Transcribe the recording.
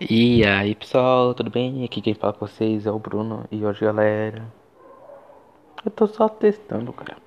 E aí pessoal, tudo bem? Aqui quem fala com vocês é o Bruno e hoje galera Eu tô só testando, cara